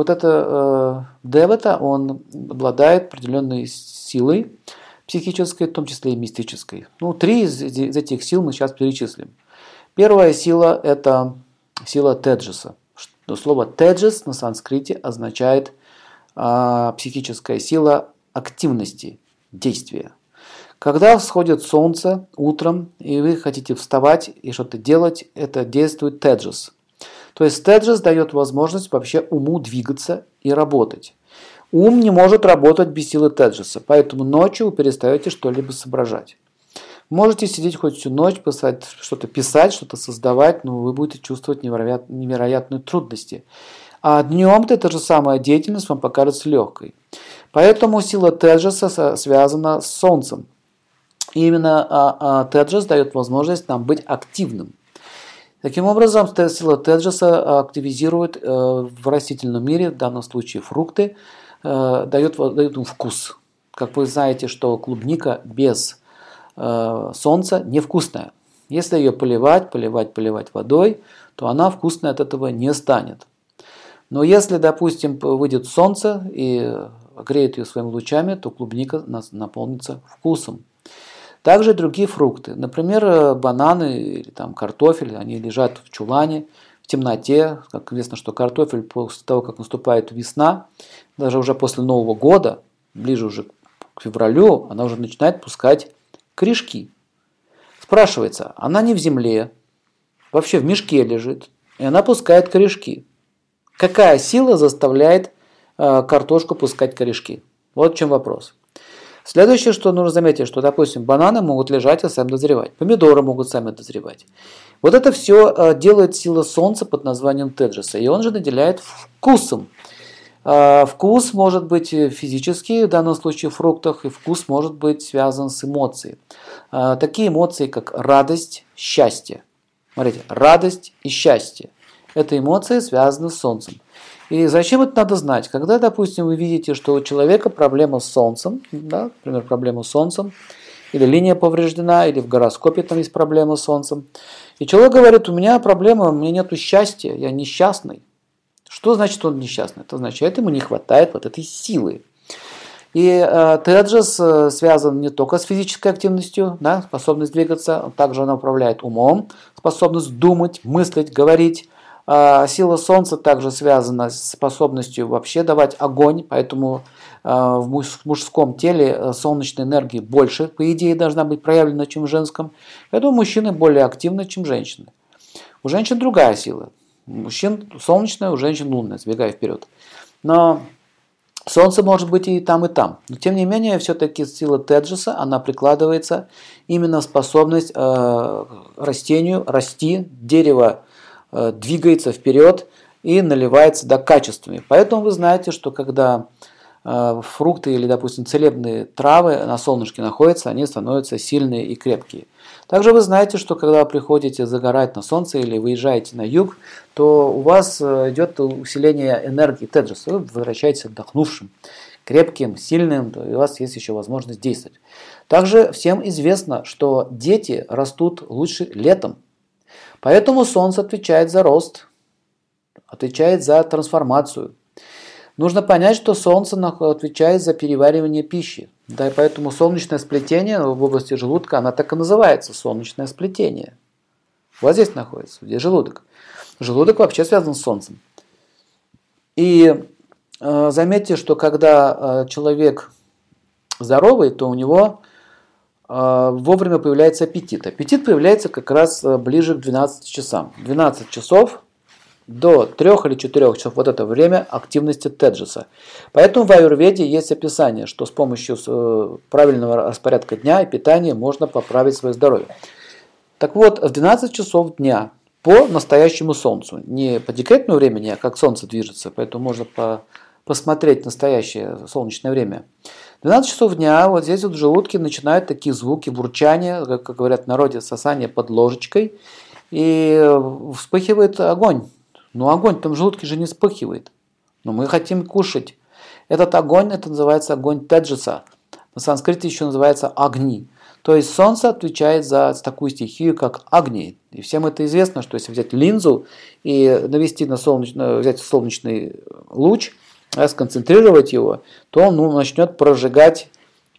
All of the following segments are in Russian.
вот это э, девата, он обладает определенной силой психической, в том числе и мистической. Ну, три из, из этих сил мы сейчас перечислим. Первая сила – это сила теджеса. Слово теджес на санскрите означает э, психическая сила активности, действия. Когда всходит солнце утром, и вы хотите вставать и что-то делать, это действует теджес. То есть теджес дает возможность вообще уму двигаться и работать. Ум не может работать без силы теджеса, поэтому ночью вы перестаете что-либо соображать. Можете сидеть хоть всю ночь, писать, что-то писать, что-то создавать, но вы будете чувствовать невероятные, невероятные трудности. А днем эта же самая деятельность вам покажется легкой. Поэтому сила Теджеса связана с Солнцем. И именно а, а, Теджес дает возможность нам быть активным. Таким образом, сила Теджеса активизирует э, в растительном мире, в данном случае фрукты, э, дает, дает им вкус. Как вы знаете, что клубника без э, солнца невкусная. Если ее поливать, поливать, поливать водой, то она вкусной от этого не станет. Но если, допустим, выйдет солнце и греет ее своими лучами, то клубника наполнится вкусом. Также другие фрукты, например, э, бананы или там картофель, они лежат в чулане, в темноте. Как известно, что картофель после того, как наступает весна, даже уже после Нового года, ближе уже к февралю, она уже начинает пускать корешки. Спрашивается, она не в земле, вообще в мешке лежит, и она пускает корешки. Какая сила заставляет э, картошку пускать корешки? Вот в чем вопрос. Следующее, что нужно заметить, что, допустим, бананы могут лежать и сами дозревать, помидоры могут сами дозревать. Вот это все э, делает сила солнца под названием Теджеса, и он же наделяет вкусом. Э, вкус может быть физический, в данном случае в фруктах, и вкус может быть связан с эмоцией. Э, такие эмоции, как радость, счастье. Смотрите, радость и счастье. Это эмоции связаны с солнцем. И зачем это надо знать? Когда, допустим, вы видите, что у человека проблема с Солнцем, да, например, проблема с Солнцем, или линия повреждена, или в гороскопе там есть проблема с Солнцем, и человек говорит, у меня проблема, у меня нет счастья, я несчастный. Что значит он несчастный? Это означает, ему не хватает вот этой силы. И э, Теджес э, связан не только с физической активностью, да, способность двигаться, также она управляет умом, способность думать, мыслить, говорить, сила Солнца также связана с способностью вообще давать огонь, поэтому а, в мужском теле э, солнечной энергии больше, по идее, должна быть проявлена, чем в женском. Поэтому мужчины более активны, чем женщины. У женщин другая сила. У мужчин солнечная, у женщин лунная, сбегая вперед. Но Солнце может быть и там, и там. Но тем не менее, все-таки сила Теджеса, она прикладывается именно в способность э, растению расти, дерево двигается вперед и наливается до качествами. Поэтому вы знаете, что когда э, фрукты или, допустим, целебные травы на солнышке находятся, они становятся сильные и крепкие. Также вы знаете, что когда приходите загорать на солнце или выезжаете на юг, то у вас э, идет усиление энергии теджеса, вы возвращаетесь отдохнувшим, крепким, сильным, и у вас есть еще возможность действовать. Также всем известно, что дети растут лучше летом, Поэтому Солнце отвечает за рост, отвечает за трансформацию. Нужно понять, что Солнце отвечает за переваривание пищи. Да, и поэтому солнечное сплетение в области желудка, она так и называется, солнечное сплетение. Вот здесь находится, где желудок. Желудок вообще связан с Солнцем. И э, заметьте, что когда э, человек здоровый, то у него вовремя появляется аппетит. Аппетит появляется как раз э, ближе к 12 часам. 12 часов до 3 или 4 часов вот это время активности теджеса. Поэтому в аюрведе есть описание, что с помощью э, правильного распорядка дня и питания можно поправить свое здоровье. Так вот, в 12 часов дня по настоящему солнцу, не по декретному времени, а как солнце движется, поэтому можно по, посмотреть настоящее солнечное время – 12 часов дня вот здесь вот в желудке начинают такие звуки бурчания, как, говорят в народе, сосание под ложечкой, и вспыхивает огонь. Но огонь в том желудке же не вспыхивает. Но мы хотим кушать. Этот огонь, это называется огонь теджиса. На санскрите еще называется огни. То есть Солнце отвечает за такую стихию, как огни. И всем это известно, что если взять линзу и навести на солнечный, взять солнечный луч, сконцентрировать его, то он ну, начнет прожигать,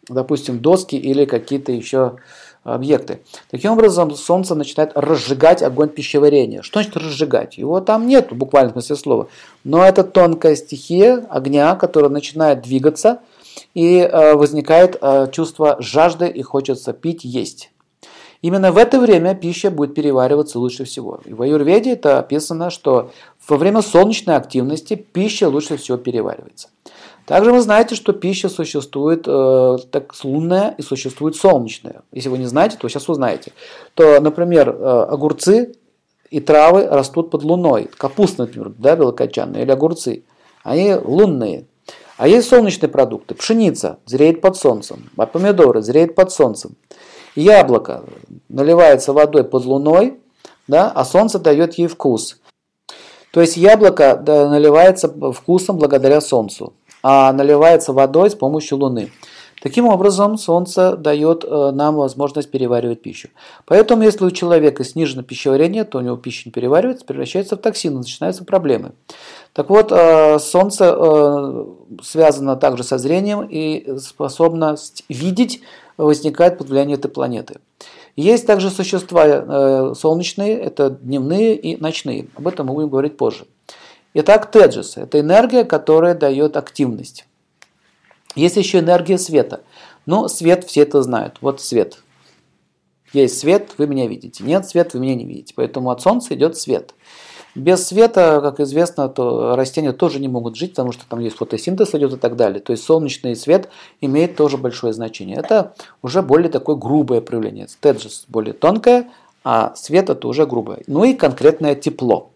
допустим, доски или какие-то еще объекты. Таким образом, Солнце начинает разжигать огонь пищеварения. Что значит разжигать? Его там нет в буквальном смысле слова. Но это тонкая стихия огня, которая начинает двигаться, и э, возникает э, чувство жажды и хочется пить, есть. Именно в это время пища будет перевариваться лучше всего. И в Аюрведе это описано, что во время солнечной активности пища лучше всего переваривается. Также вы знаете, что пища существует э, так, лунная и существует солнечная. Если вы не знаете, то сейчас узнаете. То, например, э, огурцы и травы растут под луной. Капуста, например, да, белокочанная, или огурцы. Они лунные. А есть солнечные продукты. Пшеница зреет под солнцем, а помидоры зреют под солнцем. Яблоко наливается водой под луной, да, а солнце дает ей вкус. То есть яблоко наливается вкусом благодаря солнцу, а наливается водой с помощью луны. Таким образом, солнце дает э, нам возможность переваривать пищу. Поэтому, если у человека снижено пищеварение, то у него пища не переваривается, превращается в токсины, начинаются проблемы. Так вот, э, солнце э, связано также со зрением и способность видеть возникает под влиянием этой планеты. Есть также существа солнечные, это дневные и ночные. Об этом мы будем говорить позже. Итак, теджес – это энергия, которая дает активность. Есть еще энергия света. Но свет все это знают. Вот свет. Есть свет, вы меня видите. Нет света, вы меня не видите. Поэтому от солнца идет свет. Без света, как известно, то растения тоже не могут жить, потому что там есть фотосинтез идет и так далее. То есть солнечный свет имеет тоже большое значение. Это уже более такое грубое проявление. Теджес более тонкое, а свет это уже грубое. Ну и конкретное тепло.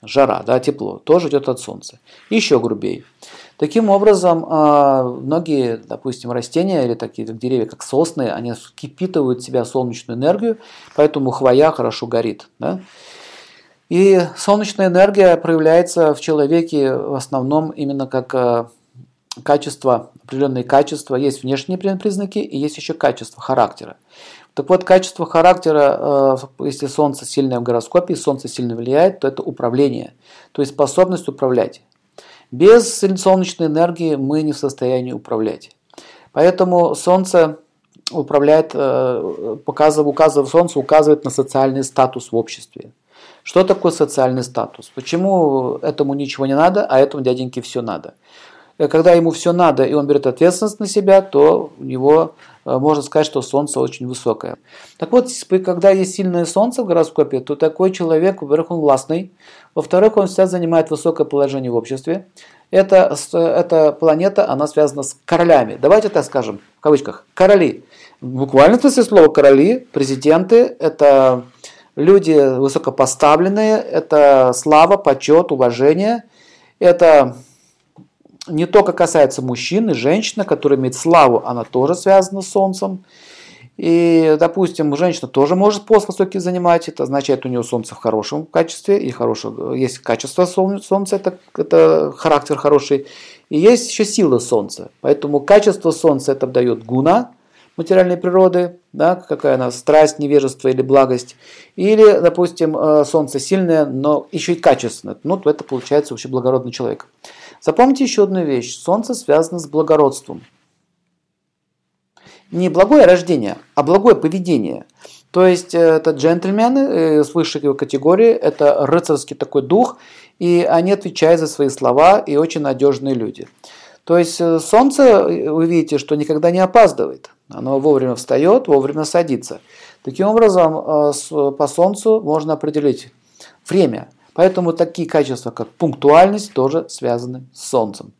Жара, да, тепло, тоже идет от солнца. Еще грубее. Таким образом, а, многие, допустим, растения или такие как деревья, как сосны, они впитывают в себя солнечную энергию, поэтому хвоя хорошо горит. Да? И солнечная энергия проявляется в человеке в основном именно как а, качество, определенные качества. Есть внешние признаки и есть еще качество характера. Так вот, качество характера, а, если Солнце сильное в гороскопе, Солнце сильно влияет, то это управление, то есть способность управлять. Без солнечной энергии мы не в состоянии управлять. Поэтому Солнце управляет, э, показывает, указывает, Солнце указывает на социальный статус в обществе. Что такое социальный статус? Почему этому ничего не надо, а этому дяденьке все надо? Э, когда ему все надо, и он берет ответственность на себя, то у него Э, можно сказать, что Солнце очень высокое. Так вот, когда есть сильное Солнце в гороскопе, то такой человек, во-первых, он властный, во-вторых, он всегда занимает высокое положение в обществе. Это, эта планета, она связана с королями. Давайте так скажем, в кавычках, короли. Буквально в смысле слова короли, президенты, это люди высокопоставленные, это слава, почет, уважение, это не только касается мужчин и женщины, которые имеют славу, она тоже связана с Солнцем. И, допустим, женщина тоже может пост высокий занимать, это означает у нее Солнце в хорошем качестве, и хорошее, есть качество Солнца, это, это характер хороший, и есть еще сила Солнца. Поэтому качество Солнца это дает гуна материальной природы, да, какая она, страсть, невежество или благость. Или, допустим, э, Солнце сильное, но еще и качественное. Ну, то это получается вообще благородный человек. Запомните еще одну вещь. Солнце связано с благородством. Не благое рождение, а благое поведение. То есть э, это джентльмены э, с высшей категории, это рыцарский такой дух, и они отвечают за свои слова и очень надежные люди. То есть э, солнце, вы видите, что никогда не опаздывает. Оно вовремя встает, вовремя садится. Таким образом, по солнцу можно определить время. Поэтому такие качества, как пунктуальность, тоже связаны с Солнцем.